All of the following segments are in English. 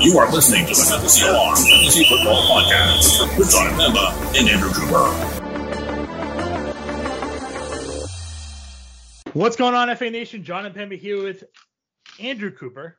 You are listening to the Fantasy Alarm Fantasy Football Podcast with Jon Impemba and Andrew Cooper. What's going on, FA Nation? John and Pemba here with Andrew Cooper,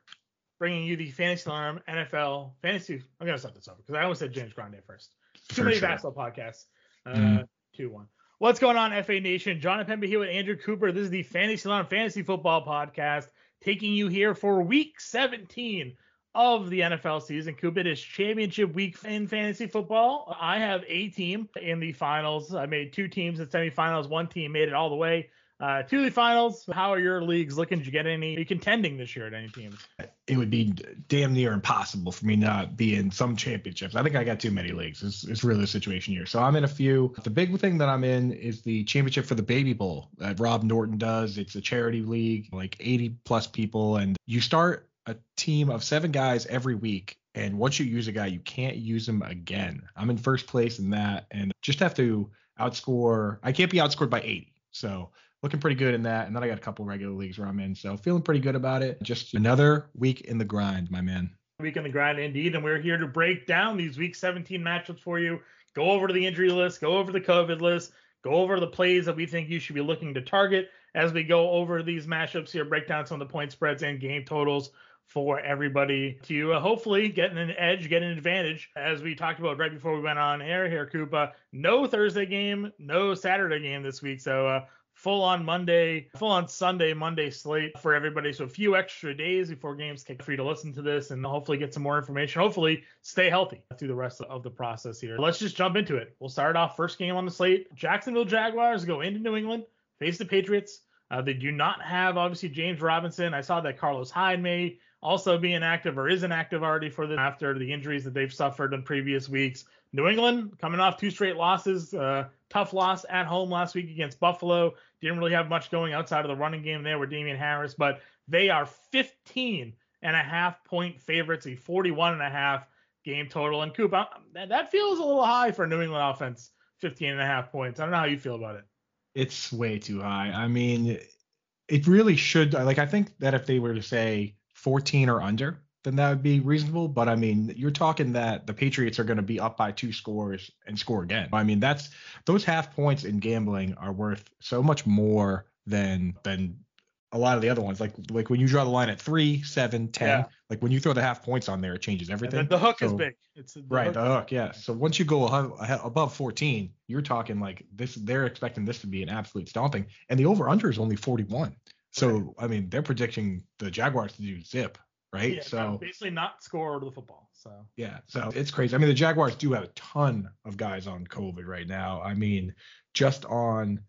bringing you the Fantasy Alarm NFL Fantasy. I'm gonna stop this over because I almost said James Grande first. Too For many sure. basketball podcasts. Uh, Mhm. Two one. What's going on, FA Nation? John and Pemba here with Andrew Cooper. This is the Fantasy Alarm Fantasy Football Podcast, taking you here for Week 17 of the NFL season. Cooper, it is championship week in fantasy football. I have a team in the finals. I made two teams in semifinals. One team made it all the way uh, to the finals. How are your leagues looking? Did you get any? Are you contending this year at any teams? It would be damn near impossible for me not be in some championships. I think I got too many leagues. It's, it's really the situation here. So I'm in a few. The big thing that I'm in is the championship for the Baby Bowl that Rob Norton does. It's a charity league, like 80 plus people, and you start a team of seven guys every week. And once you use a guy, you can't use him again. I'm in first place in that, and just have to outscore. I can't be outscored by 80. So looking pretty good in that. And then I got a couple regular leagues where I'm in. So feeling pretty good about it. Just another week in the grind, my man. Week in the grind, indeed. And we're here to break down these Week 17 matchups for you. Go over to the injury list, go over the COVID list, go over the plays that we think you should be looking to target as we go over these matchups here, break down some of the point spreads and game totals for everybody to uh, hopefully get an edge, get an advantage. As we talked about right before we went on air here, Koopa, no Thursday game, no Saturday game this week. So, uh, full on Monday, full on Sunday, Monday slate for everybody. So a few extra days before games kick for you to listen to this and hopefully get some more information. Hopefully stay healthy through the rest of the process here. Let's just jump into it. We'll start off first game on the slate. Jacksonville Jaguars go into New England, face the Patriots. Uh, they do not have obviously James Robinson. I saw that Carlos Hyde may also be inactive or is inactive already for them after the injuries that they've suffered in previous weeks. New England coming off two straight losses, uh, tough loss at home last week against Buffalo. Didn't really have much going outside of the running game there with Damien Harris, but they are 15 and a half point favorites, a 41 and a half game total. And Coop, I- that feels a little high for New England offense, 15 and a half points. I don't know how you feel about it. It's way too high. I mean, it really should. Like, I think that if they were to say 14 or under, then that would be reasonable. But I mean, you're talking that the Patriots are going to be up by two scores and score again. I mean, that's those half points in gambling are worth so much more than than a lot of the other ones. Like like when you draw the line at three, seven, ten. Yeah. Like when you throw the half points on there, it changes everything. the hook is big. It's the Right, hook- the hook, yeah. So once you go above 14, you're talking like this. They're expecting this to be an absolute stomping, and the over under is only 41. So I mean, they're predicting the Jaguars to do zip, right? yeah, so basically not score the football. So yeah, so it's crazy. I mean, the Jaguars do have a ton of guys on COVID right now. I mean, just on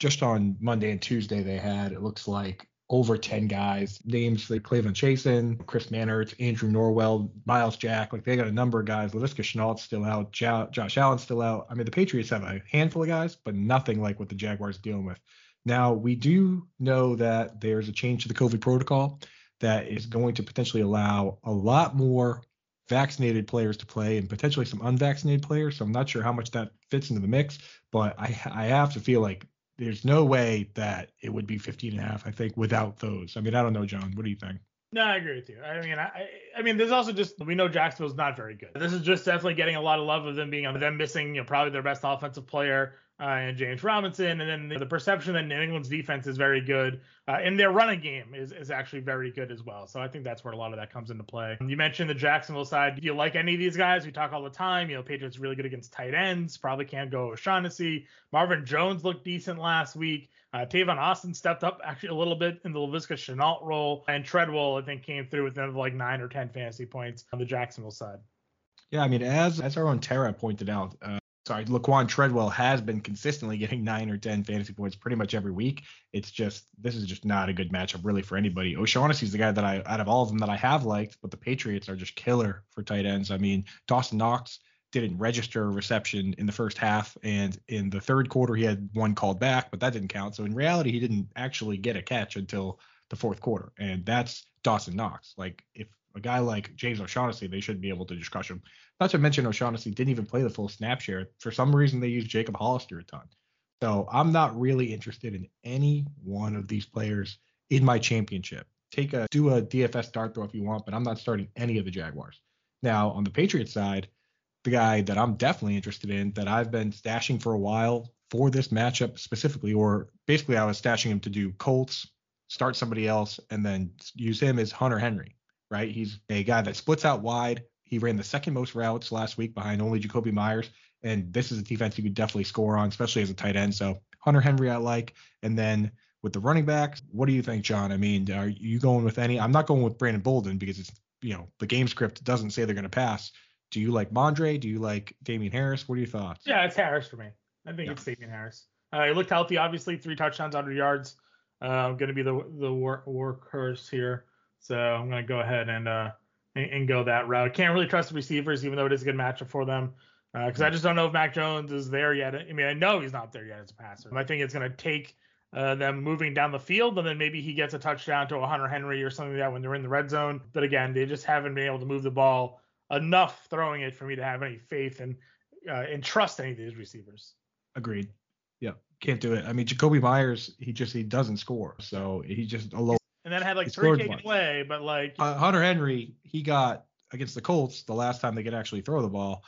just on Monday and Tuesday, they had it looks like over 10 guys. Names like Cleveland Chasen, Chris Manhertz, Andrew Norwell, Myles Jack. Like they got a number of guys. Laviska Shenault's still out. Jo- Josh Allen's still out. I mean, the Patriots have a handful of guys, but nothing like what the Jaguars are dealing with. Now, we do know that there's a change to the COVID protocol that is going to potentially allow a lot more vaccinated players to play and potentially some unvaccinated players. So I'm not sure how much that fits into the mix, but I I have to feel like there's no way that it would be 15 and a half, I think, without those. I mean, I don't know, John. What do you think? No, I agree with you. I mean, I, I- mean, there's also just we know Jacksonville's not very good. This is just definitely getting a lot of love of them being them missing, you know, probably their best offensive player uh, and James Robinson, and then the, the perception that New England's defense is very good, uh, and their running game is is actually very good as well. So I think that's where a lot of that comes into play. You mentioned the Jacksonville side. Do you like any of these guys? We talk all the time. You know, Patriots really good against tight ends. Probably can't go O'Shaughnessy. Marvin Jones looked decent last week. Uh, Tavon Austin stepped up actually a little bit in the Laviska Shenault role, and Treadwell I think came through with another like nine or ten fantasy points on the Jacksonville side. Yeah, I mean, as as our own Tara pointed out, uh, sorry, Laquan Treadwell has been consistently getting nine or ten fantasy points pretty much every week. It's just this is just not a good matchup really for anybody. O'Shaughnessy's the guy that I out of all of them that I have liked, but the Patriots are just killer for tight ends. I mean, Dawson Knox didn't register a reception in the first half, and in the third quarter he had one called back, but that didn't count. So in reality, he didn't actually get a catch until the fourth quarter, and that's Dawson Knox. Like if a guy like James O'Shaughnessy, they shouldn't be able to just crush him. Not to mention O'Shaughnessy didn't even play the full snap share. For some reason, they used Jacob Hollister a ton. So I'm not really interested in any one of these players in my championship. take a do a DFS dart throw if you want, but I'm not starting any of the Jaguars. Now on the Patriots side, the guy that I'm definitely interested in that I've been stashing for a while for this matchup specifically, or basically I was stashing him to do Colts, start somebody else, and then use him as Hunter Henry. Right? He's a guy that splits out wide. He ran the second most routes last week behind only Jakobi Meyers. And this is a defense you could definitely score on, especially as a tight end. So Hunter Henry I like. And then with the running backs, what do you think, John? I mean, are you going with any? I'm not going with Brandon Bolden because it's you know the game script doesn't say they're going to pass. Do you like Mondre? Do you like Damien Harris? What are your thoughts? Yeah, it's Harris for me. I think yeah. it's Damien Harris. Uh, he looked healthy, obviously, three touchdowns, 100 yards. Uh, going to be the the work, workhorse here. So I'm going to go ahead and, uh, and, and go that route. Can't really trust the receivers, even though it is a good matchup for them because uh, I just don't know if Mac Jones is there yet. I mean, I know he's not there yet as a passer. I think it's going to take uh, them moving down the field, and then maybe he gets a touchdown to a Hunter Henry or something like that when they're in the red zone. But again, they just haven't been able to move the ball enough throwing it for me to have any faith and uh, and trust any of these receivers. Agreed. Yeah, can't do it. I mean, Jakobi Meyers, he just he doesn't score, so he just alone. And then had like three taken away, but like uh, Hunter Henry, he got against the Colts the last time they could actually throw the ball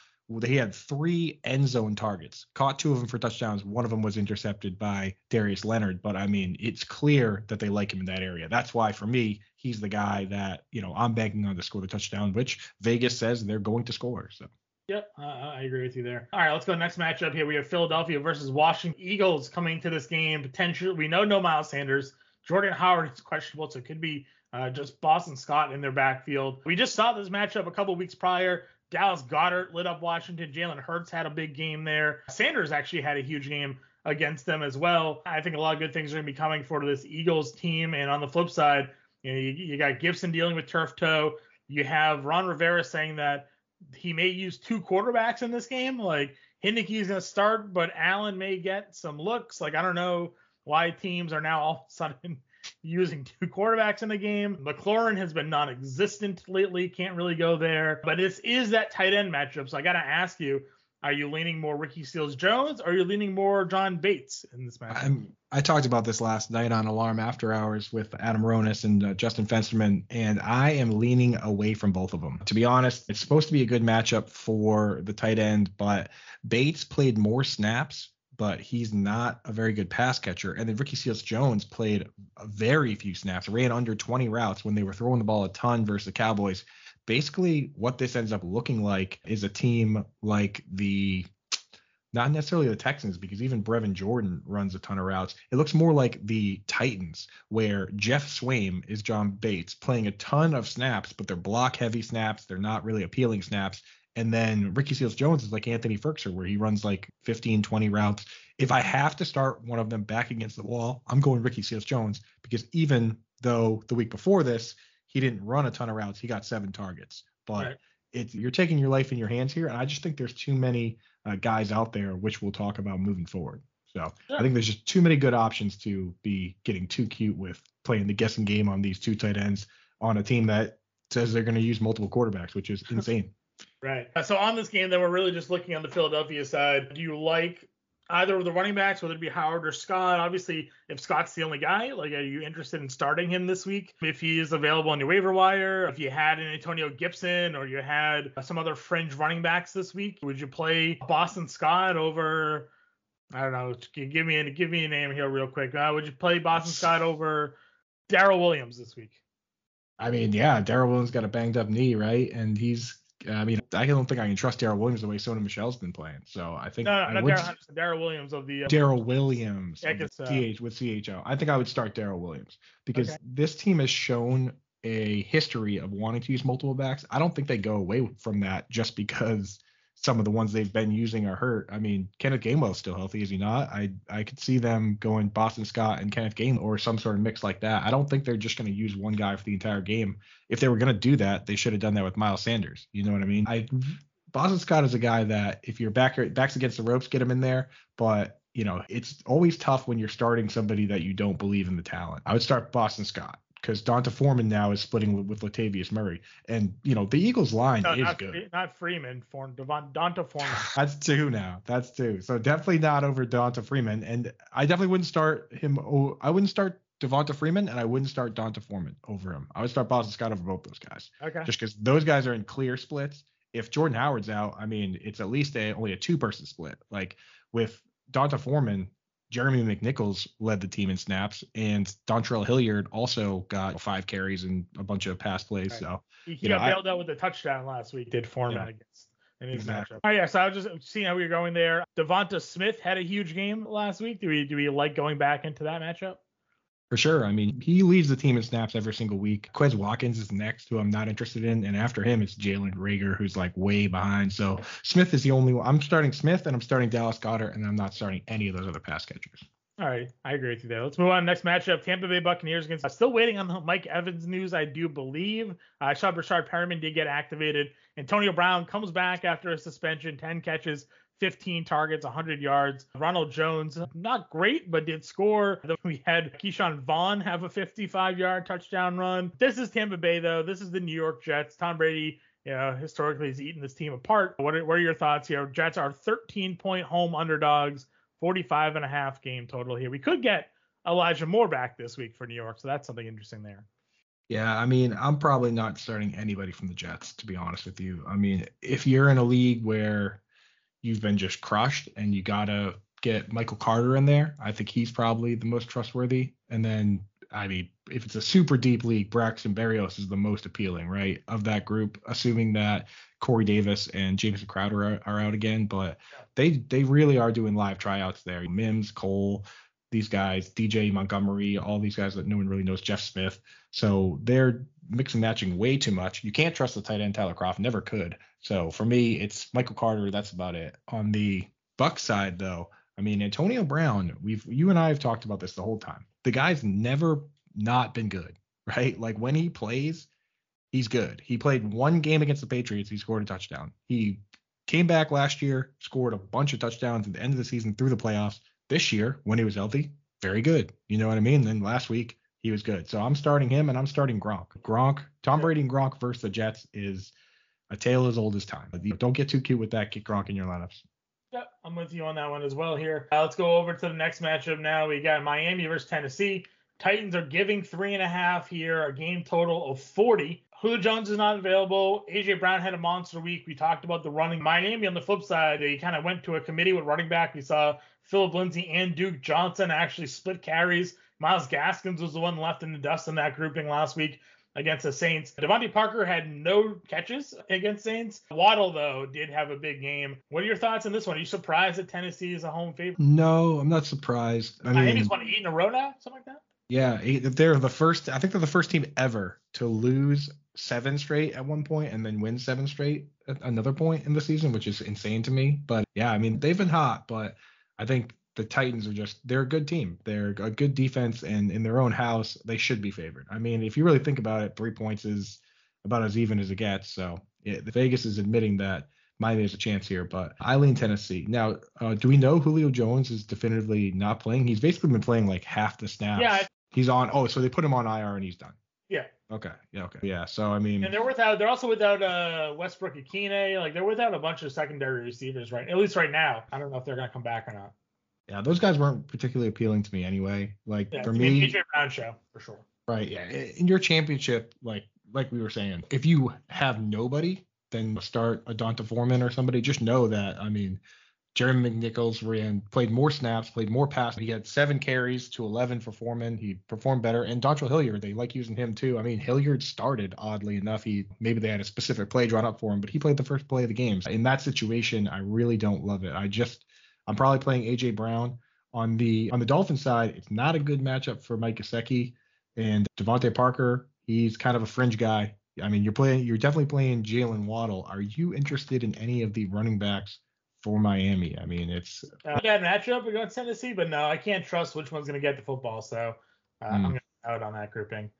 he had three end zone targets, caught two of them for touchdowns. One of them was intercepted by Darius Leonard. But I mean, it's clear that they like him in that area. That's why, for me, he's the guy that you know I'm banking on to score the touchdown, which Vegas says they're going to score. So. Yep, uh, I agree with you there. All right, let's go next matchup here. We have Philadelphia versus Washington Eagles coming to this game. Potentially, we know no Miles Sanders. Jordan Howard is questionable, so it could be uh, just Boston Scott in their backfield. We just saw this matchup a couple weeks prior. Dallas Goedert lit up Washington. Jalen Hurts had a big game there. Sanders actually had a huge game against them as well. I think a lot of good things are going to be coming for this Eagles team. And on the flip side, you, know, you, you got Gibson dealing with turf toe. You have Ron Rivera saying that he may use two quarterbacks in this game. Like Heinicke's going to start, but Allen may get some looks. Like I don't know why teams are now all of a sudden using two quarterbacks in the game. McLaurin has been non-existent lately. Can't really go there. But this is that tight end matchup. So I got to ask you, are you leaning more Ricky Seals Jones or are you leaning more John Bates in this match? I'm, i talked about this last night on Alarm After Hours with Adam Ronis and uh, Justin Fensterman, and I am leaning away from both of them. To be honest, it's supposed to be a good matchup for the tight end, but Bates played more snaps but he's not a very good pass catcher. And then Ricky Seals Jones played very few snaps, ran under 20 routes when they were throwing the ball a ton versus the Cowboys. Basically, what this ends up looking like is a team like the not necessarily the Texans, because even Brevin Jordan runs a ton of routes. It looks more like the Titans, where Geoff Swaim is John Bates playing a ton of snaps, but they're block heavy snaps. They're not really appealing snaps. And then Ricky Seals Jones is like Anthony Firkser, where he runs like 15, 20 routes. If I have to start one of them back against the wall, I'm going Ricky Seals Jones because even though the week before this, he didn't run a ton of routes, he got seven targets. But right. it's you're taking your life in your hands here. And I just think there's too many uh, guys out there, which we'll talk about moving forward. So I think there's just too many good options to be getting too cute with playing the guessing game on these two tight ends on a team that says they're going to use multiple quarterbacks, which is insane. Right. So on this game, then we're really just looking on the Philadelphia side. Do you like either of the running backs, whether it be Howard or Scott? Obviously, if Scott's the only guy, like, are you interested in starting him this week? If he is available on your waiver wire, if you had an Antonio Gibson or you had some other fringe running backs this week, would you play Boston Scott over? I don't know. Give me a give me a name here real quick. Uh, would you play Boston Scott over Daryl Williams this week? I mean, yeah, Daryl Williams got a banged up knee, right? And he's I mean, I don't think I can trust Daryl Williams the way Sony Michel's been playing. So I think no, not Darrel Williams of the uh, Darrel Williams yeah, guess, uh, CH with CHO. I think I would start Daryl Williams because okay. this team has shown a history of wanting to use multiple backs. I don't think they go away from that just because some of the ones they've been using are hurt. I mean, Kenneth Gainwell's still healthy, is he not? I I could see them going Boston Scott and Kenneth Gainwell or some sort of mix like that. I don't think they're just going to use one guy for the entire game. If they were going to do that, they should have done that with Miles Sanders. You know what I mean? I mm-hmm. Boston Scott is a guy that if you're back backs against the ropes, get him in there. But you know, it's always tough when you're starting somebody that you don't believe in the talent. I would start Boston Scott because D'Onta Foreman now is splitting with, with Latavius Murray, and you know the Eagles line no, is not, good. Not Freeman, Form Devon, D'Onta Foreman. That's two now. That's two. So definitely not over D'Onta Freeman, and I definitely wouldn't start him. Oh, I wouldn't start Devonta Freeman and I wouldn't start D'Onta Foreman over him. I would start Boston Scott over both those guys. Okay. Just because those guys are in clear splits. If Jordan Howard's out, I mean, it's at least a, only a two person split. Like with D'Onta Foreman, Jeremy McNichols led the team in snaps, and Dontrell Hilliard also got five carries and a bunch of pass plays. Right. So He, he You got know, I- bailed out with a touchdown last week. Did Foreman Yeah. against in his Exactly. matchup. Oh yeah, so I was just seeing how we were going there. Devonta Smith had a huge game last week. Do we do we like going back into that matchup? For sure. I mean, he leads the team in snaps every single week. Quez Watkins is next, who I'm not interested in, and after him it's Jalen Reagor, who's like way behind. So Smith is the only one. I'm starting Smith, and I'm starting Dallas Goedert, and I'm not starting any of those other pass catchers. All right, I agree with you there. Let's move on. Next matchup: Tampa Bay Buccaneers against. Uh, still waiting on the Mike Evans news. I do believe. Uh, I saw Breshad Perriman did get activated. Antonio Brown comes back after a suspension. 10 catches, 15 targets, 100 yards. Ronald Jones, not great, but did score. We had Ke'Shawn Vaughn have a 55-yard touchdown run. This is Tampa Bay though. This is the New York Jets. Tom Brady. You know, historically has eaten this team apart. What are, what are your thoughts here? Jets are 13 point home underdogs. 45 and a half game total here. We could get Elijah Moore back this week for New York, so that's something interesting there. Yeah, I mean, I'm probably not starting anybody from the Jets, to be honest with you. I mean, if you're in a league where you've been just crushed and you gotta get Michael Carter in there, I think he's probably the most trustworthy. And then, I mean, if it's a super deep league, Braxton Berrios is the most appealing, right, of that group, assuming that Corey Davis and Jameson Crowder are, are out again. But they they really are doing live tryouts there. Mims, Cole, these guys, DJ Montgomery, all these guys that no one really knows, Jeff Smith. So they're mix and matching way too much. You can't trust the tight end Tyler Kroft, never could. So for me, it's Michael Carter. That's about it. On the Buck side, though, I mean Antonio Brown. We've you and I have talked about this the whole time. The guy's never not been good, right? Like when he plays, he's good. He played one game against the Patriots. He scored a touchdown. He came back last year, scored a bunch of touchdowns at the end of the season through the playoffs. This year, when he was healthy, very good. You know what I mean? Then last week, he was good. So I'm starting him and I'm starting Gronk. Gronk, Tom Brady and Gronk versus the Jets is a tale as old as time. Don't get too cute with that. Get Gronk in your lineups. Yep, I'm with you on that one as well here. Uh, let's go over to the next matchup now. We got Miami versus Tennessee. Titans are giving three and a half here, a game total of 40. Julio Jones is not available. AJ Brown had a monster week. We talked about the running. Miami on the flip side, they kind of went to a committee with running back. We saw Philip Lindsay and Duke Johnson actually split carries. Miles Gaskins was the one left in the dust in that grouping last week against the Saints. DeVante Parker had no catches against Saints. Waddle, though, did have a big game. What are your thoughts on this one? Are you surprised that Tennessee is a home favorite? No, I'm not surprised. I mean, Miami's won eight in a row now, something like that. Yeah, they're the first. I think they're the first team ever to lose seven straight at one point and then win seven straight at another point in the season, which is insane to me. But yeah, I mean they've been hot, but I think the Titans are just they're a good team. They're a good defense, and in their own house they should be favored. I mean, if you really think about it, three points is about as even as it gets. So the Vegas is admitting that Miami has a chance here, but I lean Tennessee. Now, uh, do we know Julio Jones is definitively not playing? He's basically been playing like half the snaps. Yeah, He's on. Oh, so they put him on IR and he's done. Okay. Yeah. Okay. Yeah. So I mean, And they're without. They're also without uh, Westbrook-Ikhine. Like they're without a bunch of secondary receivers, right? At least right now. I don't know if they're gonna come back or not. yeah, those guys weren't particularly appealing to me anyway. Like Yeah, for me, AJ Brown show for sure. right? Yeah. In your championship, like like we were saying, if you have nobody, then start a Donta Foreman or somebody. Just know that. I mean, Jeremy McNichols ran played more snaps, played more passes. He had seven carries to 11 for Foreman. He performed better. And Dontrell Hilliard, they like using him too. I mean, Hilliard started oddly enough. He maybe they had a specific play drawn up for him, but he played the first play of the game. In that situation, I really don't love it. I just I'm probably playing AJ Brown on the on the Dolphins side. It's not a good matchup for Mike Gesicki and DeVante Parker. He's kind of a fringe guy. I mean, you're playing, you're definitely playing Jaylen Waddle. Are you interested in any of the running backs for Miami? I mean, it's Uh, bad matchup against Tennessee, but no, I can't trust which one's gonna get the football. So uh, I'm Mm. gonna be out on that grouping.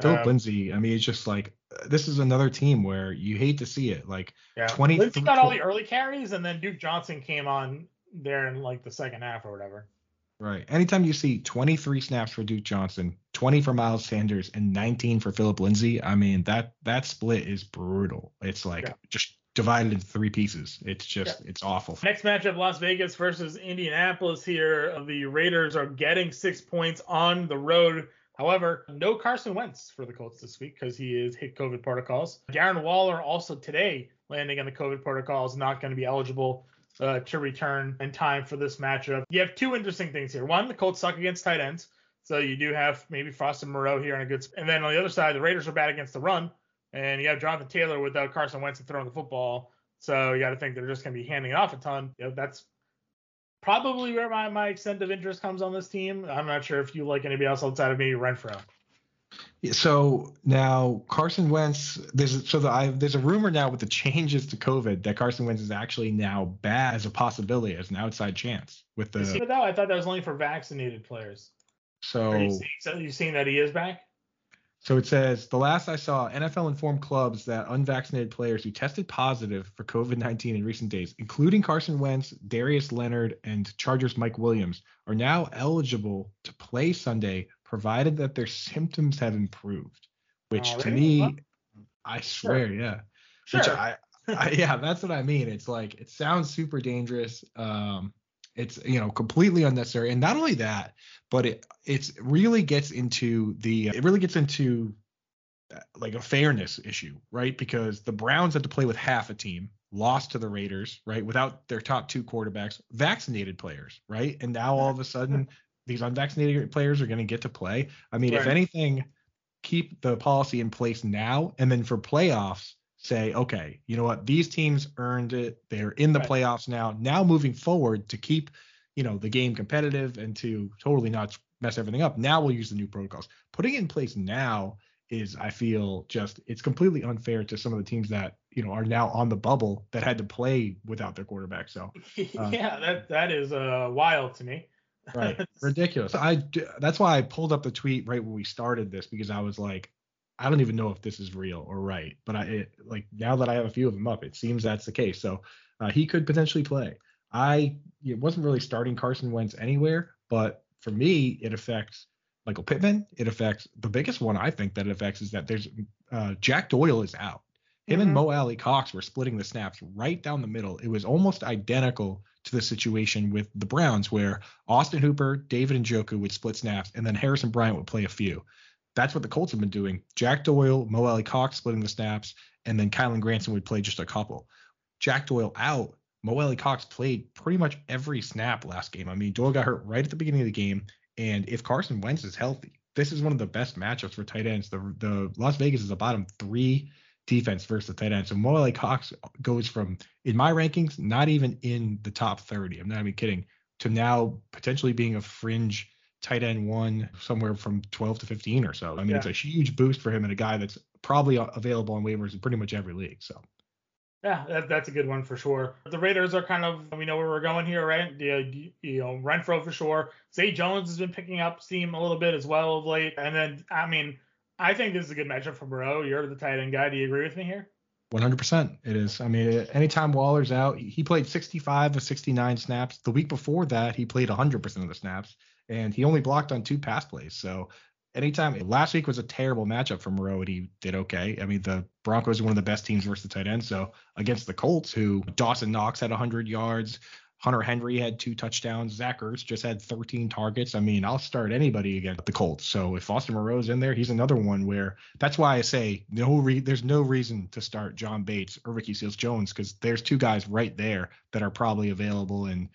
Philip Um, Lindsay. I mean, it's just like this is another team where you hate to see it. Like Yeah. 20 Lindsay got all the early carries, and then Duke Johnson came on there in like the second half or whatever. Right. Anytime you see 23 snaps for Duke Johnson, 20 for Miles Sanders, and 19 for Philip Lindsay, I mean that that split is brutal. It's like Yeah. just divided into three pieces. It's just yeah. it's awful. Next matchup, Las Vegas versus Indianapolis. Here, the Raiders are getting six points on the road. However, no Carson Wentz for the Colts this week because he is hit COVID protocols. Darren Waller also today landing on the COVID protocols, not going to be eligible uh, to return in time for this matchup. You have two interesting things here. One, the Colts suck against tight ends. So you do have maybe Foster Moreau here on a good. Sp- and then on the other side, the Raiders are bad against the run, and you have Jonathan Taylor without uh, Carson Wentz throwing the football. So you got to think they're just going to be handing it off a ton. You know, that's probably where my, my extent of interest comes on this team. I'm not sure if you like anybody else outside of maybe Renfrow. So now Carson Wentz, there's so the, I, there's a rumor now with the changes to COVID that Carson Wentz is actually now bad as a possibility, as an outside chance. With the see, I thought that was only for vaccinated players. So are you seeing, so you seeing that he is back? So it says the last I saw, NFL informed clubs that unvaccinated players who tested positive for COVID 19 in recent days, including Carson Wentz, Darius Leonard, and Chargers Mike Williams, are now eligible to play Sunday provided that their symptoms have improved. Which to me, I swear, sure. yeah. Sure. Which I, I, yeah, that's what I mean. It's like it sounds super dangerous. Um, it's you know completely unnecessary, and not only that, but it it's really gets into the it really gets into uh, like a fairness issue, right? Because the Browns had to play with half a team, lost to the Raiders, right, without their top two quarterbacks, vaccinated players, right? And now all of a sudden these unvaccinated players are going to get to play. I mean, right. if anything, keep the policy in place now, and then for playoffs, say, okay, you know what, these teams earned it. They're in the right. playoffs now. Now moving forward to keep, you know, the game competitive and to totally not mess everything up. Now we'll use the new protocols. Putting it in place now is, I feel, just it's completely unfair to some of the teams that you know are now on the bubble that had to play without their quarterback. So uh, yeah, that that is uh, wild to me right ridiculous i that's why i pulled up the tweet right when we started this because i was like i don't even know if this is real or right but i it, like now that i have a few of them up it seems that's the case. So uh, he could potentially play. I it wasn't really starting carson wentz anywhere but for me it affects michael pittman. It affects the biggest one i think that it affects is that there's uh, jack doyle is out. Him mm-hmm. and mo alie-cox were splitting the snaps right down the middle. It was almost identical to the situation with the Browns, where Austin Hooper, David and Njoku would split snaps, and then Harrison Bryant would play a few. That's what the Colts have been doing. Jack Doyle, Mo Alie-Cox splitting the snaps, and then Kylen Granson would play just a couple. Jack Doyle out. Mo Alie-Cox played pretty much every snap last game. I mean, Doyle got hurt right at the beginning of the game, and if Carson Wentz is healthy, this is one of the best matchups for tight ends. The the Las Vegas is a bottom three defense versus the tight end. So Mo Alie-Cox goes from in my rankings, not even in the top 30. I'm not even kidding, to now potentially being a fringe tight end one somewhere from 12 to 15 or so. I mean, yeah. it's a huge boost for him and a guy that's probably available on waivers in pretty much every league. So. Yeah, that, that's a good one for sure. The Raiders are kind of, we know where we're going here, right? The, you know, Renfrow for sure. Zay Jones has been picking up steam a little bit as well of late. And then, I mean, I think this is a good matchup for Moreau. You're the tight end guy. Do you agree with me here? 100% it is. I mean, anytime Waller's out, he played 65 of 69 snaps. The week before that, he played 100% of the snaps, and he only blocked on two pass plays. So anytime last week was a terrible matchup for Moreau, and he did okay. I mean, the Broncos are one of the best teams versus the tight end. So against the Colts, who Dawson Knox had 100 yards, Hunter Henry had two touchdowns. Zach Ertz just had 13 targets. I mean, I'll start anybody against the Colts. So if Austin Moreau's in there, he's another one where that's why I say no. Re- there's no reason to start John Bates or Ricky Seals Jones because there's two guys right there that are probably available in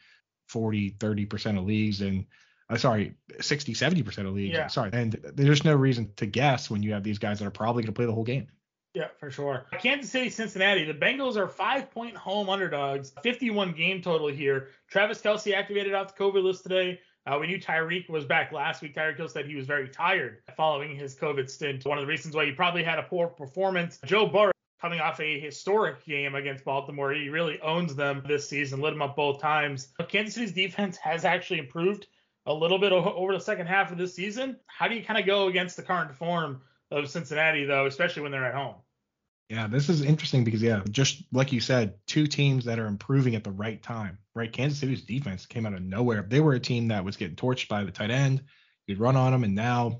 40, 30 percent of leagues and. Uh, sorry, 60, 70 percent of leagues. Yeah. Sorry, and there's no reason to guess when you have these guys that are probably going to play the whole game. Yeah, for sure. Kansas City, Cincinnati. The Bengals are five point home underdogs. 51 game total here. Travis Kelce activated off the COVID list today. Uh, we knew Tyreek was back last week. Tyreek Hill said he was very tired following his COVID stint. One of the reasons why he probably had a poor performance. Joe Burrow coming off a historic game against Baltimore. He really owns them this season, lit them up both times. But Kansas City's defense has actually improved a little bit over the second half of this season. How do you kind of go against the current form of Cincinnati, though, especially when they're at home? Yeah, this is interesting because yeah, just like you said, two teams that are improving at the right time. Right, Kansas City's defense came out of nowhere. They were a team that was getting torched by the tight end. You'd run on them, and now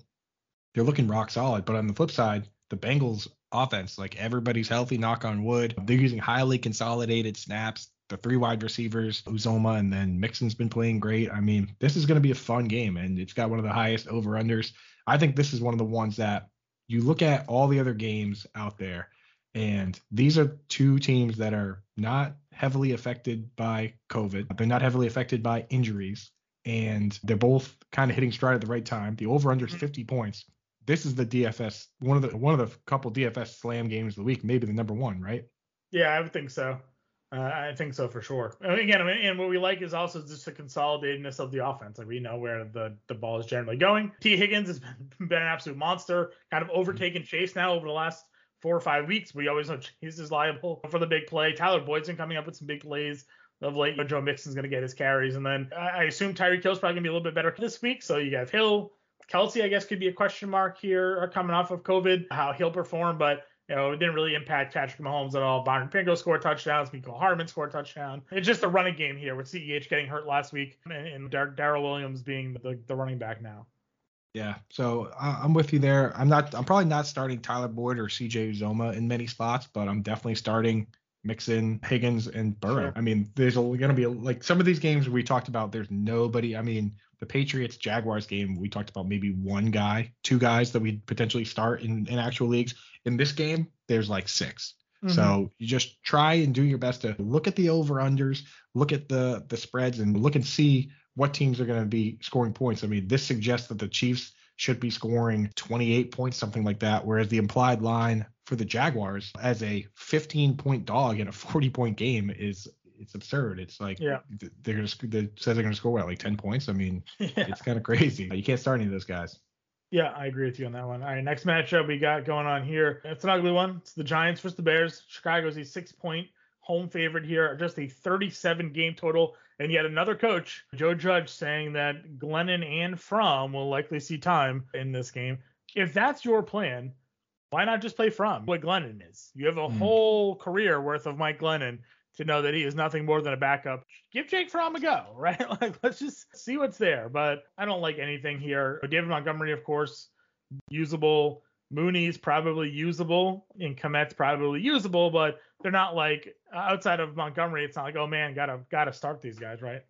they're looking rock solid. But on the flip side, the Bengals offense. Like everybody's healthy, knock on wood. They're using highly consolidated snaps. The three wide receivers, Uzomah, and then Mixon's been playing great. I mean, this is going to be a fun game, and it's got one of the highest over unders. I think this is one of the ones that you look at all the other games out there, and these are two teams that are not heavily affected by COVID. They're not heavily affected by injuries, and they're both kind of hitting stride at the right time. The over under is mm-hmm. 50 points this is the DFS one of the one of the couple DFS slam games of the week, maybe the number one, right? Yeah, I would think so. Uh, I think so for sure. And again, I mean, and what we like is also just the consolidatedness of the offense. Like we know where the, the ball is generally going. Tee Higgins has been, been an absolute monster, kind of overtaken Chase now over the last four or five weeks. We always know Chase is liable for the big play. Tyler Boyd's been coming up with some big plays of late. Joe Mixon's going to get his carries. And then I, I assume Tyreek Hill's probably going to be a little bit better this week. So you have Hill, Kelce, I guess, could be a question mark here uh, coming off of COVID, how he'll perform, but you know, it didn't really impact Patrick Mahomes at all. Byron Pringle scored touchdowns. Mecole Hardman scored touchdown. It's just a running game here with CEH getting hurt last week and, and Williams being the, the running back now. Yeah, so uh, I'm with you there. I'm not. I'm probably not starting Tyler Boyd or CJ Uzomah in many spots, but I'm definitely starting Mixon, Higgins, and Burrow. Sure. I mean, there's going to be like some of these games we talked about. There's nobody. I mean, the Patriots Jaguars game, we talked about maybe one guy, two guys that we'd potentially start in, in actual leagues. In this game, there's like 6 mm-hmm. So you just try and do your best to look at the over unders, look at the the spreads, and look and see what teams are going to be scoring points. I mean, this suggests that the Chiefs should be scoring 28 points, something like that, whereas the implied line for the Jaguars as a 15 point dog in a 40 point game is it's absurd. It's like yeah. they're gonna they said they're gonna score what like 10 points. I mean, yeah. it's kind of crazy. You can't start any of those guys. Yeah, I agree with you on that one. All right, next matchup we got going on here. It's an ugly one. It's the Giants versus the Bears. Chicago's a six point home favorite here, just a 37 game total. And yet another coach, Joe Judge, saying that Glennon and Fromm will likely see time in this game. If that's your plan, why not just play Fromm what Glennon is? You have a mm. whole career worth of Mike Glennon to know that he is nothing more than a backup. Give Jake Fromm a go, right? like let's just see what's there. But I don't like anything here. David Montgomery, of course, usable. Mooney's probably usable, and Kmet's probably usable, but they're not like uh, outside of Montgomery. It's not like oh man, gotta gotta start these guys, right?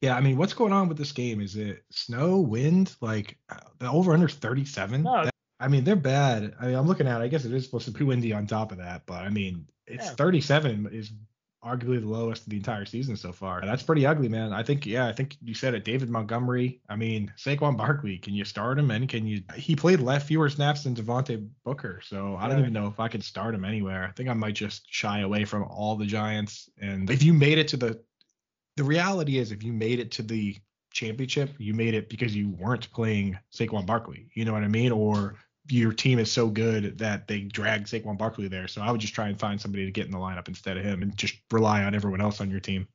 Yeah, I mean, what's going on with this game? Is it snow, wind? Like uh, the over under 37? No, that, I mean, they're bad. I mean, I'm looking at. It, I guess it is supposed to be windy on top of that, but I mean, it's yeah. 37 is arguably the lowest of the entire season so far. That's pretty ugly, man. I think, yeah, I think you said it. David Montgomery. I mean, Saquon Barkley. Can you start him? And can you? He played left fewer snaps than Devontae Booker, so I don't even know if I could start him anywhere. I think I might just shy away from all the Giants. And if you made it to the, the reality is, if you made it to the championship, you made it because you weren't playing Saquon Barkley. You know what I mean? Or your team is so good that they drag Saquon Barkley there. So I would just try and find somebody to get in the lineup instead of him and just rely on everyone else on your team.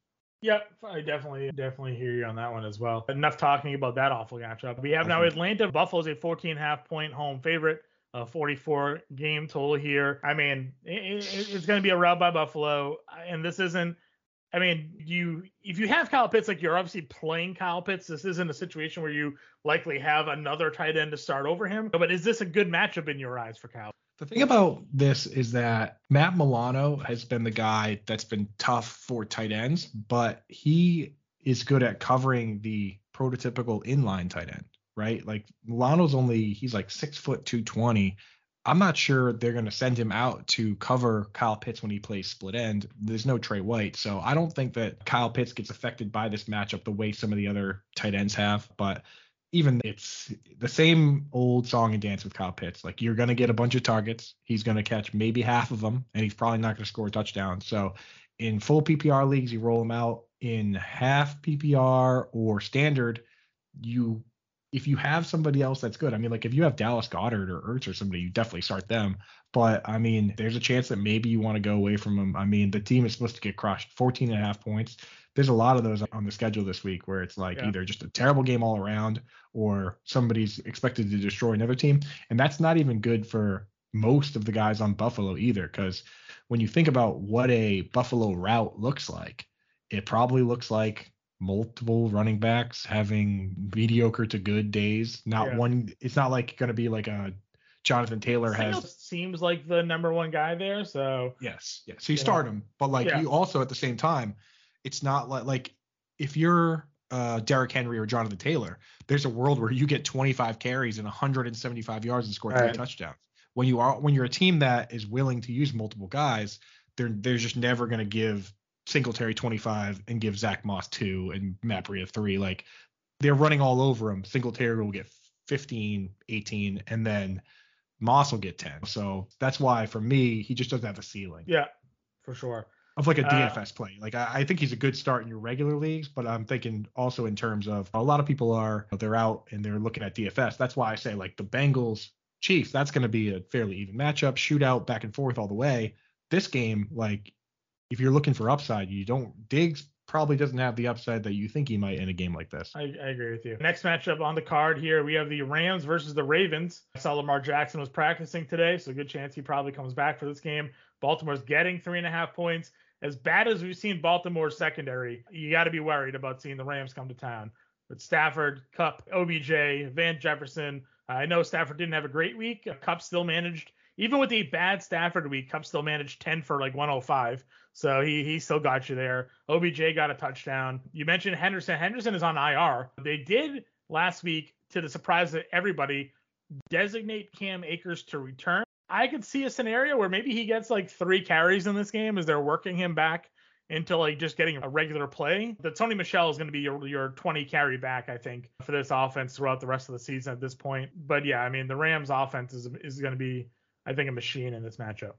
Yep, I definitely definitely hear you on that one as well. Enough talking about that awful matchup. We have now Atlanta Buffalo's a 14 half point home favorite. A 44 game total here. I mean, it, it, it's going to be a rout by Buffalo, and this isn't I mean, you if you have Kyle Pitts, like you're obviously playing Kyle Pitts. This isn't a situation where you likely have another tight end to start over him. But is this a good matchup in your eyes for Kyle? The thing about this is that Matt Milano has been the guy that's been tough for tight ends, but he is good at covering the prototypical inline tight end, right? Like Milano's only he's like six foot two twenty, I'm not sure they're going to send him out to cover Kyle Pitts when he plays split end. There's no Trey White, so I don't think that Kyle Pitts gets affected by this matchup the way some of the other tight ends have. But even it's the same old song and dance with Kyle Pitts. Like you're going to get a bunch of targets. He's going to catch maybe half of them, and he's probably not going to score a touchdown. So in full PPR leagues, you roll him out. In half PPR or standard, you if you have somebody else that's good, I mean, like if you have Dallas Goedert or Ertz or somebody, you definitely start them. But I mean, there's a chance that maybe you want to go away from them. I mean, the team is supposed to get crushed 14 and a half points. There's a lot of those on the schedule this week where it's like yeah. either just a terrible game all around or somebody's expected to destroy another team. And that's not even good for most of the guys on Buffalo either. Because when you think about what a Buffalo route looks like, it probably looks like multiple running backs having mediocre to good days. Not yeah. one. It's not like going to be like a Jonathan Taylor has. seems like the number one guy there. So Yes, yes. So you Yeah. start him, but like Yeah. you also at the same time, it's not like like if you're uh, Derrick Henry or Jonathan Taylor, there's a world where you get 25 carries and 175 yards and score three Right. touchdowns. When you are when you're a team that is willing to use multiple guys, they're they're just never going to give Singletary 25 and give Zach Moss two and Matt Breida three. Like they're running all over him. Singletary will get 15, 18, and then Moss will get 10. So that's why for me, he just doesn't have a ceiling yeah, for sure. of like a Uh, DFS play. Like I, I think he's a good start in your regular leagues, but I'm thinking also in terms of a lot of people are they're out and they're looking at DFS. That's why I say like the Bengals Chiefs, that's going to be a fairly even matchup, shootout back and forth all the way. This game, like if you're looking for upside, you don't Diggs probably doesn't have the upside that you think he might in a game like this. I, I agree with you. Next matchup on the card here, we have the Rams versus the Ravens. I saw Lamar Jackson was practicing today, so good chance he probably comes back for this game. Baltimore's getting three and a half points. As bad as we've seen Baltimore's secondary, you got to be worried about seeing the Rams come to town. But Stafford, Kupp, OBJ, Van Jefferson. I know Stafford didn't have a great week. Kupp still managed, even with a bad Stafford week, Kupp still managed 10 for like 105. So he he still got you there. OBJ got a touchdown. You mentioned Henderson. Henderson is on IR. They did last week, to the surprise of everybody, designate Cam Akers to return. I could see a scenario where maybe he gets like three carries in this game as they're working him back into like just getting a regular play. The Sony Michel is going to be your your 20 carry back, I think, for this offense throughout the rest of the season at this point. But yeah, I mean the Rams offense is is going to be, I think, a machine in this matchup.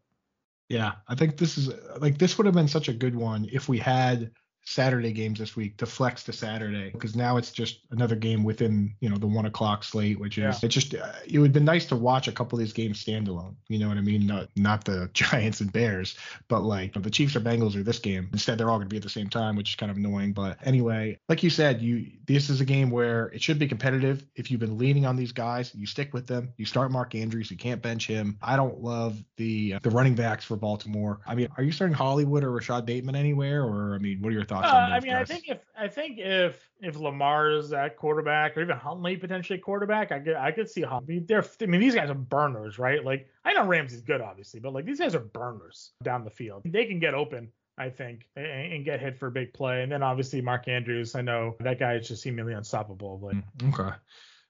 Yeah, I think this is like this would have been such a good one if we had Saturday games this week to flex to Saturday because now it's just another game within you know the one o'clock slate, which is Yeah. it just uh, it would be nice to watch a couple of these games standalone. You know what I mean? Not not the Giants and Bears, but like the Chiefs or Bengals or this game. Instead, they're all going to be at the same time, which is kind of annoying. But anyway, like you said, you this is a game where it should be competitive. If you've been leaning on these guys, you stick with them. You start Mark Andrews. You can't bench him. I don't love the uh, the running backs for Baltimore. I mean, are you starting Hollywood or Rashod Bateman anywhere? Or I mean, what are your thoughts Uh, on those I mean, I think if I think if if Lamar's at quarterback or even Huntley potentially quarterback, I could I could see Huntley. They're I mean these guys are burners, right? Like I know Ramsey's good, obviously, but like these guys are burners down the field. They can get open. I think, and, and get hit for a big play. And then obviously Mark Andrews, I know that guy is just seemingly unstoppable. But Mm, Okay.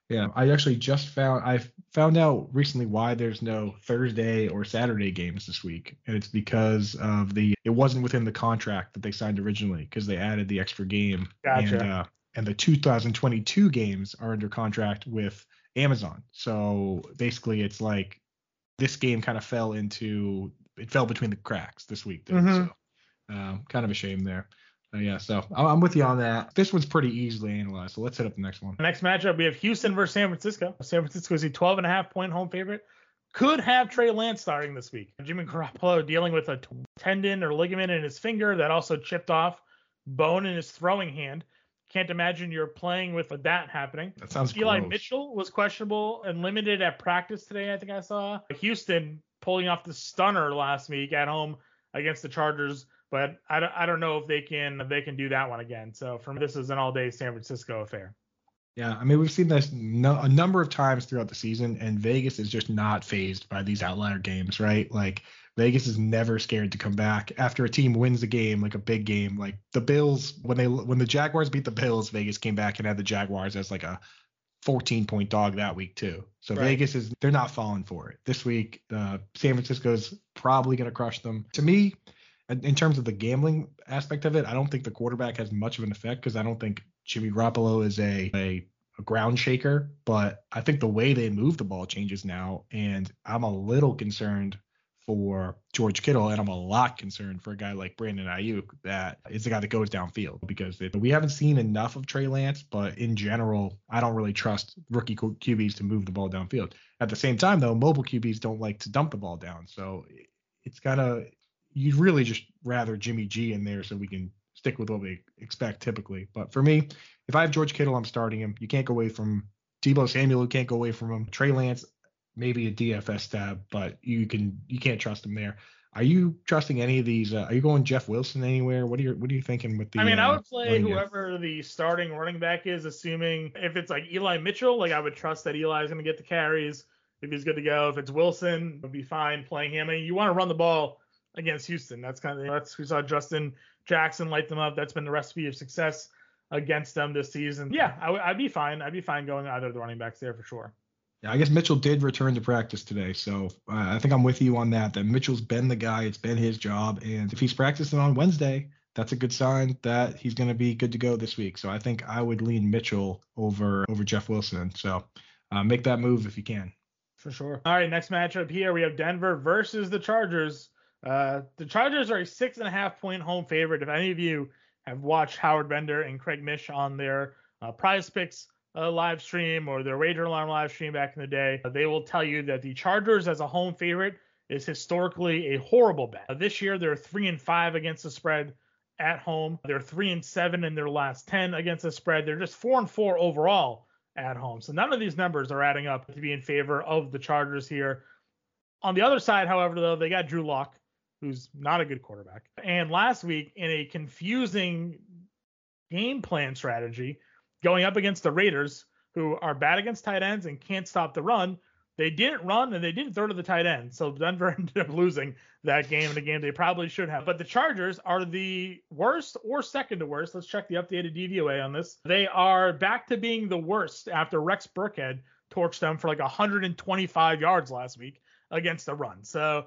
Yeah, I actually just found I found out recently why there's no Thursday or Saturday games this week, and it's because of the it wasn't within the contract that they signed originally because they added the extra game. Gotcha. And, uh, and the 2022 games are under contract with Amazon. So basically, it's like this game kind of fell into it fell between the cracks this week. Mhm. So um, kind of a shame there. Yeah, so I'm with you on that. This one's pretty easily analyzed. So let's hit up the next one. Next matchup, we have Houston versus San Francisco. San Francisco is a 12 and a half point home favorite. Could have Trey Lance starting this week. Jimmy Garoppolo dealing with a tendon or ligament in his finger that also chipped off, bone in his throwing hand. Can't imagine you're playing with that happening. That sounds Eli gross. Mitchell was questionable and limited at practice today. I think I saw Houston pulling off the stunner last week at home against the Chargers, but I don't, I don't know if they can if they can do that one again. So for me, this is an all day San Francisco affair. Yeah, I mean we've seen this no, a number of times throughout the season, and Vegas is just not phased by these outlier games, right? Like Vegas is never scared to come back after a team wins a game, like a big game. Like the Bills, when they when the Jaguars beat the Bills, Vegas came back and had the Jaguars as like a 14 point dog that week too. So Right. Vegas is they're not falling for it this week. Uh, San Francisco's probably going to crush them. To me, in terms of the gambling aspect of it, I don't think the quarterback has much of an effect because I don't think Jimmy Garoppolo is a, a a ground shaker. But I think the way they move the ball changes now, and I'm a little concerned for George Kittle, and I'm a lot concerned for a guy like Brandon Aiyuk that is the guy that goes downfield because we haven't seen enough of Trey Lance, but in general, I don't really trust rookie QBs to move the ball downfield. At the same time, though, mobile QBs don't like to dump the ball down, so it's gotta you'd really just rather Jimmy G in there so we can stick with what we expect typically. But for me, if I have George Kittle, I'm starting him. You can't go away from Deebo Samuel. You can't go away from him. Trey Lance, maybe a DFS stab, but you can you can't trust him there. Are you trusting any of these? Uh, are you going Jeff Wilson anywhere? What are you What are you thinking with the? I mean, I uh, would play running game? whoever the starting running back is, assuming if it's like Eli Mitchell, like I would trust that Eli is going to get the carries. if he's good to go. If it's Wilson, it'll be fine playing him. I mean, you want to run the ball against Houston. That's kind of that's we saw Justin Jackson light them up. That's been the recipe of success against them this season. Yeah, I, would be fine. I'd be fine going either of the running backs there for sure. Yeah, I guess Mitchell did return to practice today, so uh, I think I'm with you on that. That Mitchell's been the guy. It's been his job, and if he's practicing on Wednesday, that's a good sign that he's going to be good to go this week. So I think I would lean Mitchell over over Jeff Wilson. So uh, make that move if you can. For sure. All right, next matchup here we have Denver versus the Chargers. Uh, the Chargers are a six and a half point home favorite. If any of you have watched Howard Bender and Craig Mish on their uh, Prize Picks uh, live stream or their Wager Alarm live stream back in the day, uh, they will tell you that the Chargers as a home favorite is historically a horrible bet. Uh, this year they're three and five against the spread at home. They're three and seven in their last ten against the spread. They're just four and four overall at home. So none of these numbers are adding up to be in favor of the Chargers here. On the other side, however, though, they got Drew Lock, who's not a good quarterback. And last week, in a confusing game plan strategy, going up against the Raiders, who are bad against tight ends and can't stop the run, they didn't run and they didn't throw to the tight end. So Denver ended up losing that game in a game they probably should have. But the Chargers are the worst or second to worst. Let's check the updated DVOA on this. They are back to being the worst after Rex Burkhead torched them for like 125 yards last week against the run. So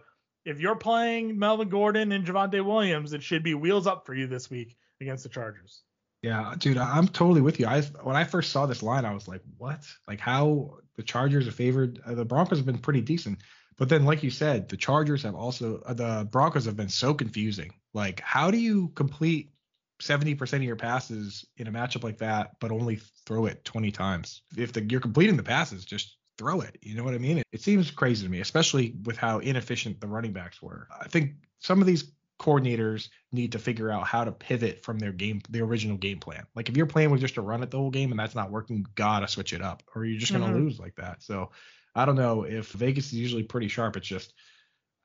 if you're playing Melvin Gordon and Javonte Williams, it should be wheels up for you this week against the Chargers. Yeah, dude, I'm totally with you. I when I first saw this line, I was like, what? Like how the Chargers are favored? Uh, the Broncos have been pretty decent, but then like you said, the Chargers have also uh, the Broncos have been so confusing. Like how do you complete 70% of your passes in a matchup like that, but only throw it 20 times? If the, you're completing the passes, just throw it. You know what I mean? It, it seems crazy to me, especially with how inefficient the running backs were. I think some of these coordinators need to figure out how to pivot from their game, the original game plan. Like if your plan was just to run it the whole game and that's not working, gotta switch it up, or you're just gonna mm-hmm. lose like that. So I don't know if Vegas is usually pretty sharp. It's just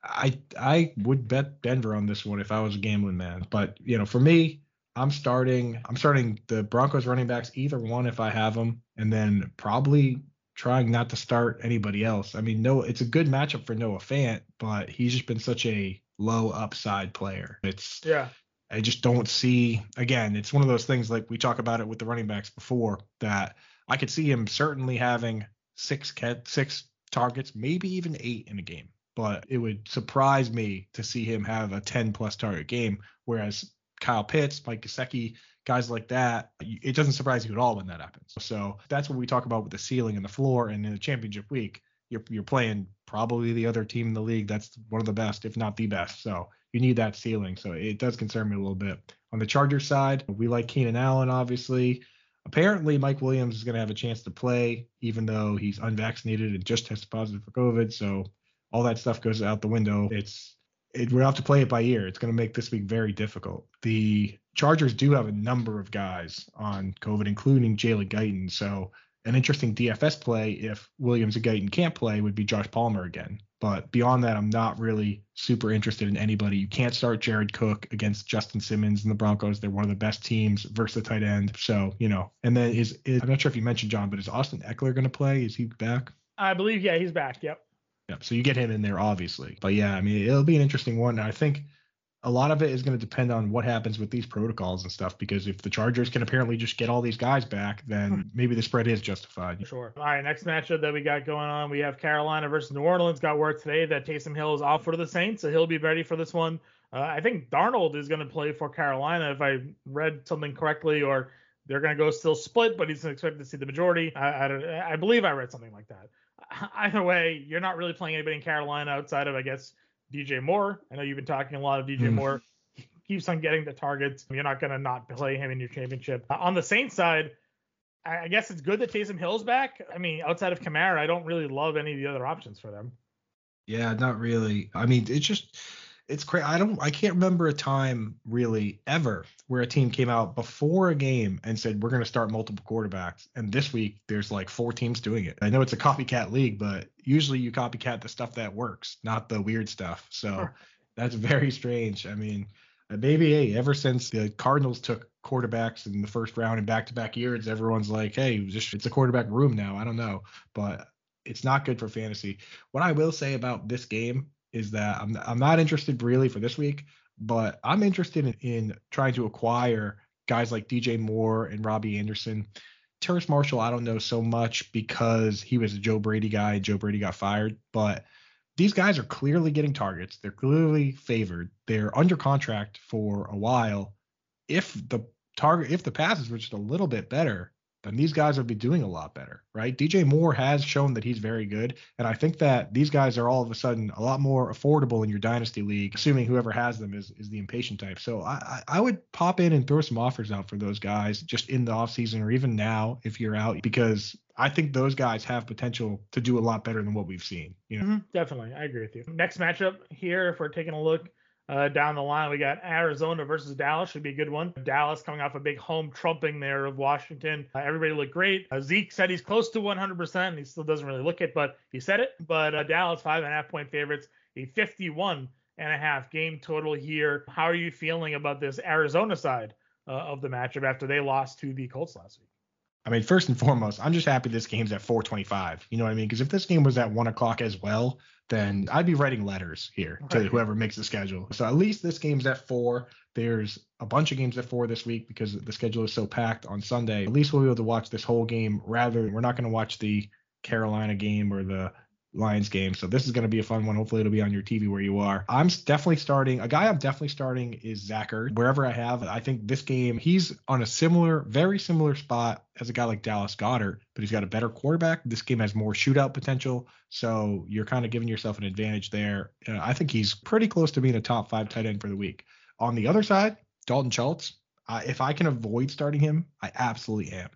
I I would bet Denver on this one if I was a gambling man. But you know, for me, I'm starting I'm starting the Broncos running backs either one if I have them, and then probably trying not to start anybody else. I mean, no, it's a good matchup for Noah Fant, but he's just been such a low upside player. It's yeah. I just don't see again, it's one of those things like we talk about it with the running backs before that I could see him certainly having six six targets, maybe even eight in a game. But it would surprise me to see him have a 10 plus target game, whereas Kyle Pitts, Mike Gesicki, guys like that, it doesn't surprise you at all when that happens. So that's what we talk about with the ceiling and the floor. And in the championship week, you're you're playing probably the other team in the league that's one of the best, if not the best. So you need that ceiling. So it does concern me a little bit. On the Chargers side, we like Keenan Allen, obviously. Apparently, Mike Williams is going to have a chance to play, even though he's unvaccinated and just tested positive for COVID. So all that stuff goes out the window. It's it, we have to play it by ear. It's going to make this week very difficult. The Chargers do have a number of guys on COVID, including Jalen Guyton. So an interesting DFS play if Williams and Guyton can't play would be Josh Palmer again. But beyond that, I'm not really super interested in anybody. You can't start Jared Cook against Justin Simmons and the Broncos. They're one of the best teams versus the tight end. So, you know, and then is, is I'm not sure if you mentioned Jon, but is Austin Ekeler going to play? Is he back? I believe, yeah, he's back. Yep. Yep. So you get him in there, obviously. But yeah, I mean, it'll be an interesting one. I think a lot of it is going to depend on what happens with these protocols and stuff. Because if the Chargers can apparently just get all these guys back, then hmm. maybe the spread is justified. Sure. All right. Next matchup that we got going on, we have Carolina versus New Orleans. Got word today that Taysom Hill is off for the Saints, so he'll be ready for this one. Uh, I think Darnold is going to play for Carolina if I read something correctly, or they're going to go still split, but he's expected to see the majority. I, I, I believe I read something like that. Either way, you're not really playing anybody in Carolina outside of, I guess, DJ Moore. I know you've been talking a lot of DJ mm. Moore. He keeps on getting the targets. You're not going to not play him in your championship. Uh, on the Saints side, I guess it's good that Taysom Hill's back. I mean, outside of Kamara, I don't really love any of the other options for them. Yeah, not really. I mean, it's just it's crazy. I don't I can't remember a time really ever where a team came out before a game and said we're going to start multiple quarterbacks. And this week there's like four teams doing it. I know it's a copycat league, but usually you copycat the stuff that works, not the weird stuff. So sure. that's very strange. I mean, maybe hey, ever since the Cardinals took quarterbacks in the first round in back-to-back years, everyone's like, hey, it's a quarterback room now. I don't know, but it's not good for fantasy. What I will say about this game is that I'm I'm not interested really for this week, but I'm interested in, in trying to acquire guys like DJ Moore and Robbie Anderson. Terrace Marshall, I don't know so much because he was a Joe Brady guy. Joe Brady got fired, but these guys are clearly getting targets. They're clearly favored. They're under contract for a while. If the target, if the passes were just a little bit better, then these guys would be doing a lot better, right? DJ Moore has shown that he's very good. And I think that these guys are all of a sudden a lot more affordable in your dynasty league, assuming whoever has them is, is the impatient type. So I, I would pop in and throw some offers out for those guys just in the offseason or even now if you're out, because I think those guys have potential to do a lot better than what we've seen. You know? Mm-hmm, definitely. I agree with you. Next matchup here, if we're taking a look uh, down the line, we got Arizona versus Dallas. Should be a good one. Dallas coming off a big home trumping there of Washington. Uh, everybody looked great. Uh, Zeke said he's close to 100%. And he still doesn't really look it, but he said it. But uh, Dallas, five and a half point favorites, a 51 and a half game total here. How are you feeling about this Arizona side uh, of the matchup after they lost to the Colts last week? I mean, first and foremost, I'm just happy this game's at 425. You know what I mean? Because if this game was at one o'clock as well, then I'd be writing letters here to whoever makes the schedule. So at least this game's at four. There's a bunch of games at four this week because the schedule is so packed on Sunday. At least we'll be able to watch this whole game rather we're not going to watch the Carolina game or the Lions game. So this is going to be a fun one. Hopefully it'll be on your TV where you are. I'm definitely starting. A guy I'm definitely starting is Zach Ertz. Wherever I have, I think this game he's on a similar, very similar spot as a guy like Dallas Goedert, but he's got a better quarterback. This game has more shootout potential, so you're kind of giving yourself an advantage there. Uh, I think he's pretty close to being a top five tight end for the week. On the other side, Dalton Schultz. Uh, if I can avoid starting him, I absolutely am.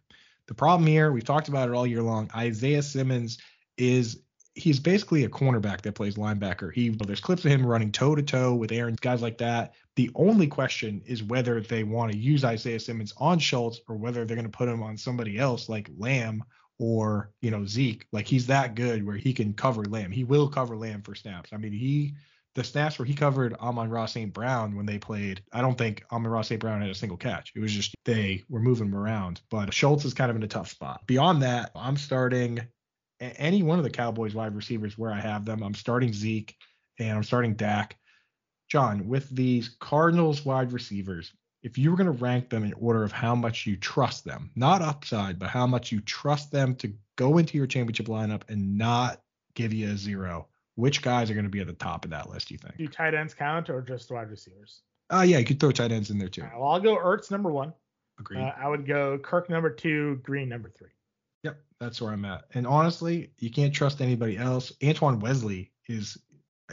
The problem here, we've talked about it all year long. Isaiah Simmons is he's basically a cornerback that plays linebacker. He there's clips of him running toe to toe with Aaron, guys like that. The only question is whether they want to use Isaiah Simmons on Schultz or whether they're going to put him on somebody else like Lamb or you know Zeke. Like he's that good where he can cover Lamb. He will cover Lamb for snaps. I mean he the snaps where he covered Amon-Ra St. Brown when they played, I don't think Amon-Ra St. Brown had a single catch. It was just they were moving him around. But Schultz is kind of in a tough spot. Beyond that, I'm starting any one of the Cowboys wide receivers where I have them. I'm starting Zeke and I'm starting Dak. Jon, with these Cardinals wide receivers, if you were going to rank them in order of how much you trust them, not upside, but how much you trust them to go into your championship lineup and not give you a zero, which guys are going to be at the top of that list, do you think? Do tight ends count or just wide receivers? Uh, yeah, you could throw tight ends in there too. Right, well, I'll go Ertz number one. Agreed. Uh, I would go Kirk number two, Green number three. That's where I'm at. And honestly, you can't trust anybody else. Antoine Wesley is.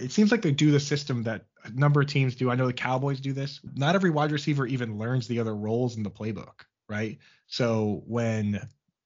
It seems like they do the system that a number of teams do. I know the Cowboys do this. Not every wide receiver even learns the other roles in the playbook, right? So when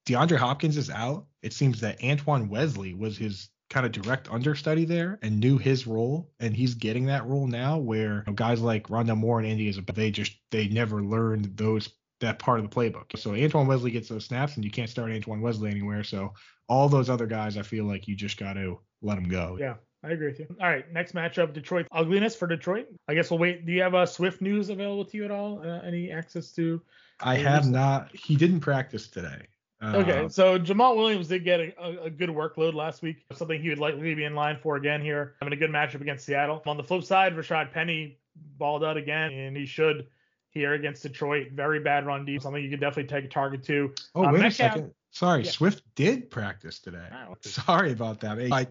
DeAndre Hopkins is out, it seems that Antoine Wesley was his kind of direct understudy there and knew his role and he's getting that role now where you know, guys like Rondale Moore and Andy is they just they never learned those that part of the playbook. So Antoine Wesley gets those snaps, and you can't start Antoine Wesley anywhere. So all those other guys, I feel like you just got to let them go. Yeah. I agree with you. All right, next matchup: Detroit ugliness for Detroit. I guess we'll wait. Do you have a uh, Swift news available to you at all? Uh, any access to? I have news? not. He didn't practice today. Uh, okay, so Jamaal Williams did get a, a, good workload last week, something he would likely be in line for again here. Having a good matchup against Seattle. On the flip side, Rashaad Penny balled out again, and he should here against Detroit. Very bad run deep. Something you could definitely take a target to. Oh, uh, wait Metcalf, a second. Sorry, yeah. Swift did practice today. Oh, Sorry about that. I,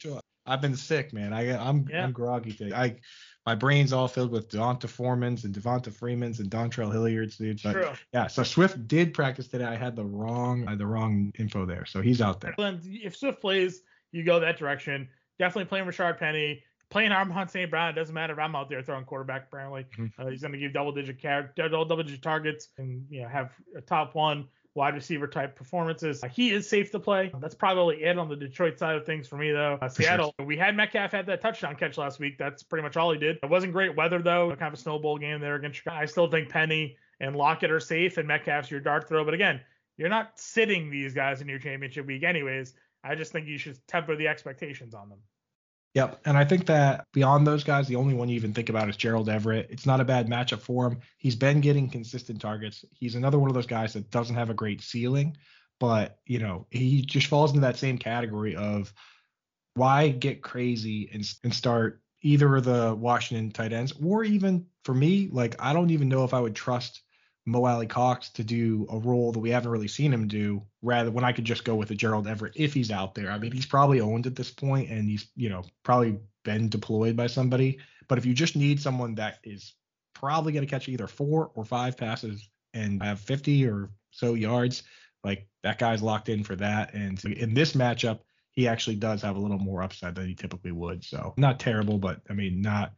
I've been sick, man. I I'm yeah. I'm groggy today. I my brain's all filled with D'Onta Foreman's and Devonta Freeman's and Dontrell Hilliard's, dude. But True. yeah, so Swift did practice today. I had the wrong uh, the wrong info there, so he's out there. If Swift plays, you go that direction. Definitely playing Rashaad Penny playing Amon-Ra St. Brown, it doesn't matter if I'm out there throwing quarterback. Apparently, mm-hmm. uh, he's going to give double digit car- double digit targets and you know have a top one wide receiver type performances. Uh, he is safe to play. That's probably it on the Detroit side of things for me though. Uh, Seattle, we had Metcalf had that touchdown catch last week. That's pretty much all he did. It wasn't great weather though. Kind of a snowball game there against Chicago. I still think Penny and Lockett are safe and Metcalf's your dart throw. But again, you're not sitting these guys in your championship week anyways. I just think you should temper the expectations on them. Yep. And I think that beyond those guys, the only one you even think about is Gerald Everett. It's not a bad matchup for him. He's been getting consistent targets. He's another one of those guys that doesn't have a great ceiling, but, you know, he just falls into that same category of why get crazy and, and start either of the Washington tight ends, or even for me, like I don't even know if I would trust Mo Alie-Cox to do a role that we haven't really seen him do, rather when I could just go with a Gerald Everett if he's out there. I mean, he's probably owned at this point and he's, you know, probably been deployed by somebody. But if you just need someone that is probably going to catch either four or five passes and have 50 or so yards, like that guy's locked in for that. And in this matchup, he actually does have a little more upside than he typically would. So not terrible, but I mean, not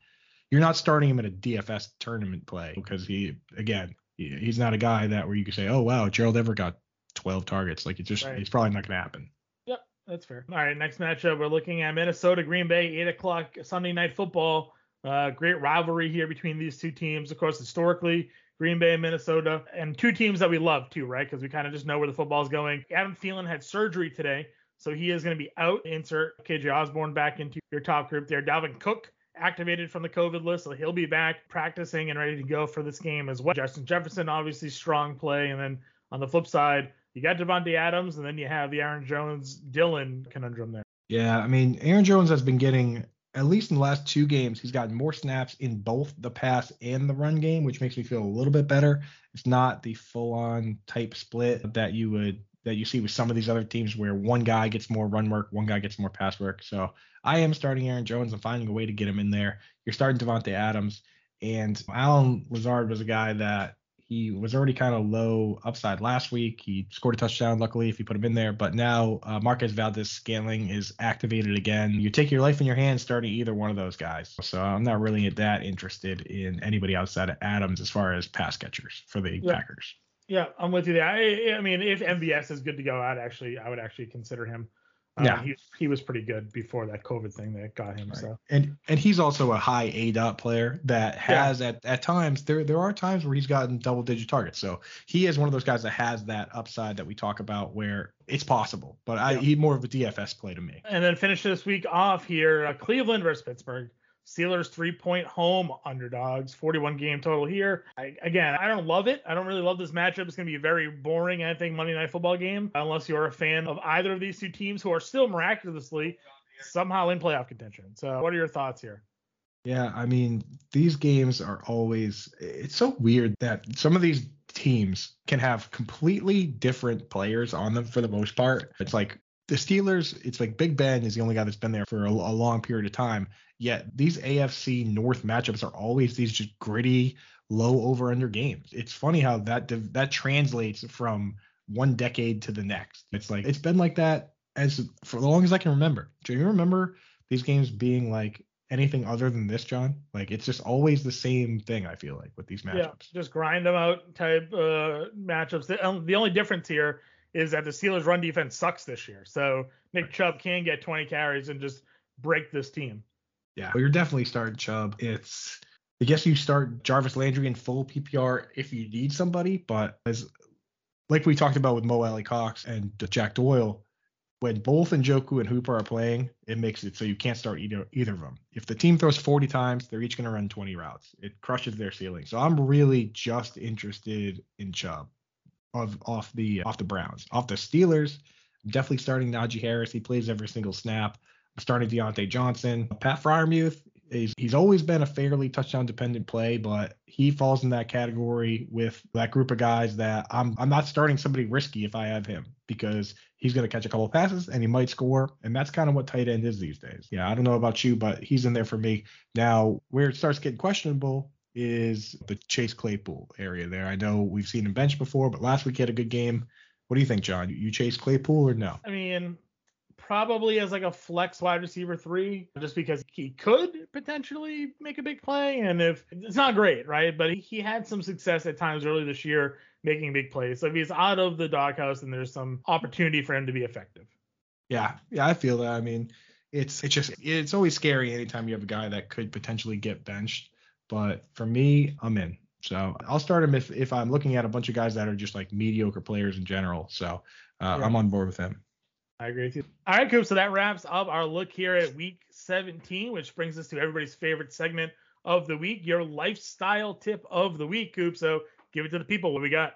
you're not starting him in a DFS tournament play because he again he's not a guy that where you can say, oh wow, Gerald Everett got 12 targets. Like it's just right. it's probably not going to happen. Yep, that's fair. All right, next matchup we're looking at Minnesota Green Bay, eight o'clock Sunday night football. Uh, great rivalry here between these two teams. Of course, historically, Green Bay and Minnesota, and two teams that we love too, right? Because we kind of just know where the football's going. Adam Thielen had surgery today, so he is going to be out. Insert KJ Osborn back into your top group there. Dalvin Cook activated from the COVID list, so he'll be back practicing and ready to go for this game as well. Justin Jefferson, obviously strong play, and then on the flip side, you got Davante Adams, and then you have the Aaron Jones Dillon conundrum there. Yeah, I mean, Aaron Jones has been getting at least in the last two games, he's gotten more snaps in both the pass and the run game, which makes me feel a little bit better. It's not the full-on type split that you would that you see with some of these other teams where one guy gets more run work, one guy gets more pass work. So I am starting Aaron Jones and finding a way to get him in there. You're starting Davante Adams, and Allen Lazard was a guy that he was already kind of low upside last week. He scored a touchdown, luckily, if you put him in there. But now uh, Marquez Valdes-Scantling is activated again. You take your life in your hands starting either one of those guys. So I'm not really that interested in anybody outside of Adams as far as pass catchers for the yeah. Packers. Yeah, I'm with you there. I, I mean, if MVS is good to go, I'd actually, I would actually consider him. Um, yeah, he, he was pretty good before that COVID thing that got him. Right. So and and he's also a high aDOT player that has yeah. at at times there there are times where he's gotten double digit targets. So he is one of those guys that has that upside that we talk about where it's possible. But I yeah. he's more of a DFS play to me. And then finish this week off here, uh, Cleveland versus Pittsburgh. Steelers three point home underdogs, 41 game total here. I, again, I don't love it. I don't really love this matchup. It's going to be a very boring, I think, Monday night football game, unless you're a fan of either of these two teams who are still miraculously somehow in playoff contention. So, what are your thoughts here? Yeah, I mean, these games are always, it's so weird that some of these teams can have completely different players on them for the most part. It's like the Steelers, it's like Big Ben is the only guy that's been there for a, a, long period of time. Yet these AFC North matchups are always these just gritty, low over under games. It's funny how that that translates from one decade to the next. It's like it's been like that as for as long as I can remember. Do you remember these games being like anything other than this, Jon? Like it's just always the same thing. I feel like with these matchups. Yeah, just grind them out type uh, matchups. The, um, the only difference here is that the Steelers' run defense sucks this year. So Nick Chubb can get 20 carries and just break this team. Yeah, well, you're definitely starting Chubb. It's I guess you start Jarvis Landry in full PPR if you need somebody, but as like we talked about with Mo Alie-Cox and Jack Doyle, when both Njoku and Hooper are playing, it makes it so you can't start either either of them. If the team throws 40 times, they're each going to run 20 routes. It crushes their ceiling. So I'm really just interested in Chubb of off the off the Browns. Off the Steelers, definitely starting Najee Harris. He plays every single snap. I'm starting Diontae Johnson. Pat Freiermuth, is he's always been a fairly touchdown dependent play, but he falls in that category with that group of guys that I'm I'm not starting somebody risky if I have him because he's going to catch a couple of passes and he might score, and that's kind of what tight end is these days. Yeah, I don't know about you, but he's in there for me. Now, where it starts getting questionable is the Chase Claypool area there. I know we've seen him bench before, but last week he had a good game. What do you think, Jon? You chase Claypool or no? I mean, probably as like a flex wide receiver three, just because he could potentially make a big play. And if it's not great, right? But he had some success at times early this year making big plays. So if he's out of the doghouse, then there's some opportunity for him to be effective. Yeah, yeah, I feel that. I mean, it's it's just it's always scary anytime you have a guy that could potentially get benched but for me, I'm in. So I'll start him if, if I'm looking at a bunch of guys that are just like mediocre players in general. So uh, yeah. I'm on board with him. I agree with you. All right, Coop. So that wraps up our look here at week 17, which brings us to everybody's favorite segment of the week, your lifestyle tip of the week, Coop. So give it to the people. What we got?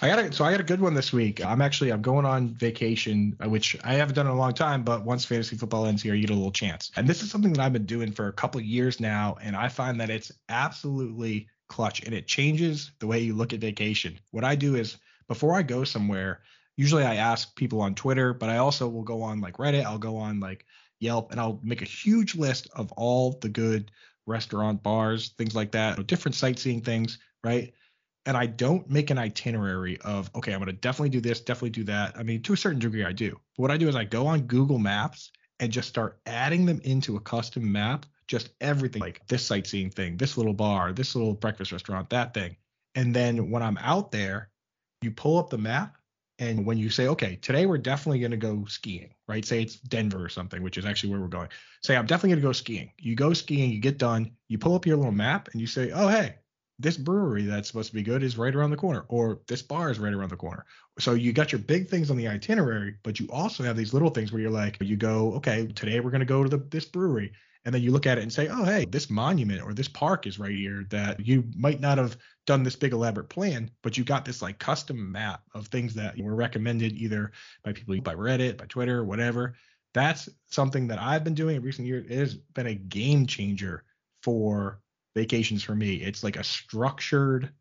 I got a, so I got a good one this week. I'm actually I'm going on vacation, uh, which I haven't done in a long time, but once fantasy football ends here, you get a little chance. And this is something that I've been doing for a couple years now, and I find that it's absolutely clutch, and it changes the way you look at vacation. What I do is before I go somewhere, usually I ask people on Twitter, but I also will go on like Reddit, I'll go on like Yelp, and I'll make a huge list of all the good restaurant bars, things like that, different sightseeing things, right? And I don't make an itinerary of, okay, I'm going to definitely do this, definitely do that. I mean, to a certain degree, I do. But what I do is I go on Google Maps and just start adding them into a custom map, just everything like this sightseeing thing, this little bar, this little breakfast restaurant, that thing. And then when I'm out there, you pull up the map. And when you say, okay, today we're definitely going to go skiing, right? Say it's Denver or something, which is actually where we're going. Say, I'm definitely going to go skiing. You go skiing, you get done, you pull up your little map and you say, oh, hey, this brewery that's supposed to be good is right around the corner, or this bar is right around the corner. So you got your big things on the itinerary, but you also have these little things where you're like, you go, okay, today we're gonna go to the this brewery, and then you look at it and say, oh hey, this monument or this park is right here that you might not have done this big elaborate plan, but you got this like custom map of things that were recommended either by people by Reddit, by Twitter, whatever. That's something that I've been doing in recent years. It has been a game changer for vacations for me. It's like a structured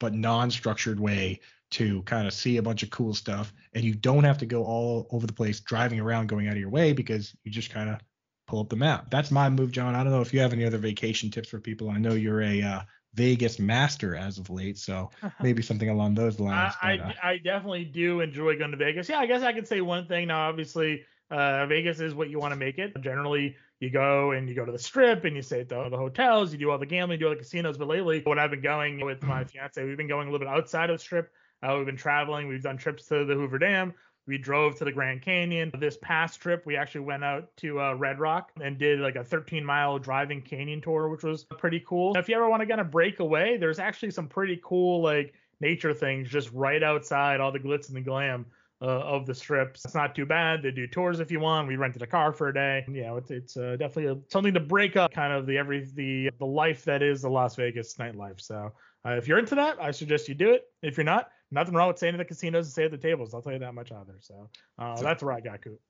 but non-structured way to kind of see a bunch of cool stuff and you don't have to go all over the place driving around going out of your way because you just kind of pull up the map. That's my move, Jon. I don't know if you have any other vacation tips for people. I know you're a uh, Vegas master as of late, so maybe something along those lines. I, but, uh, I, I definitely do enjoy going to Vegas. Yeah, I guess I could say one thing. Now, obviously, uh, Vegas is what you want to make it. Generally, you go and you go to the strip and you stay at the, the hotels, you do all the gambling, you do all the casinos. But lately, when I've been going with my fiance, we've been going a little bit outside of the strip. Uh, we've been traveling. We've done trips to the Hoover Dam. We drove to the Grand Canyon. This past trip, we actually went out to uh, Red Rock and did like a 13 mile driving canyon tour, which was pretty cool. If you ever want to kind of break away, there's actually some pretty cool like nature things just right outside all the glitz and the glam uh, of the strips. It's not too bad. They do tours if you want. We rented a car for a day. You know, it's, it's uh, definitely a, something to break up kind of the every the the life that is the Las Vegas nightlife. So uh, if you're into that, I suggest you do it. If you're not, nothing wrong with staying at the casinos and stay at the tables. I'll tell you that much either. So uh, that's where I got Coop.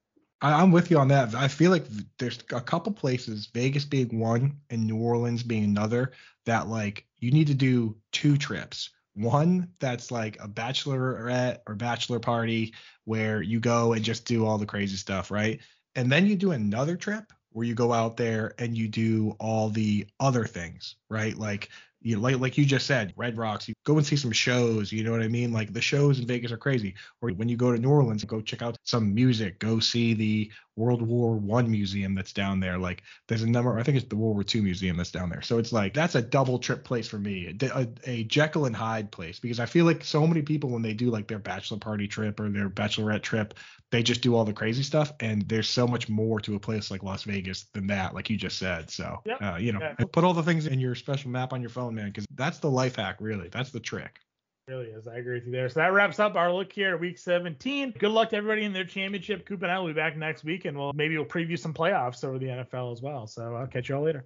I'm with you on that. I feel like there's a couple places, Vegas being one and New Orleans being another, that like you need to do two trips one that's like a bachelorette or bachelor party where you go and just do all the crazy stuff, right? And then you do another trip where you go out there and you do all the other things, right? Like you know, like like you just said, Red Rocks. You go and see some shows. You know what I mean? Like the shows in Vegas are crazy. Or when you go to New Orleans, go check out some music. Go see the World War One museum that's down there. Like there's a number. I think it's the World War Two museum that's down there. So it's like that's a double trip place for me. A, a, Jekyll and Hyde place because I feel like so many people when they do like their bachelor party trip or their bachelorette trip, they just do all the crazy stuff. And there's so much more to a place like Las Vegas than that, like you just said. So yep. uh, you know, yeah. put all the things in your special map on your phone, man, because that's the life hack. Really, that's the trick really is. I agree with you there. So that wraps up our look here at week 17. Good luck to everybody in their championship. Coop and I will be back next week and we'll maybe we'll preview some playoffs over the NFL as well. So I'll catch you all later.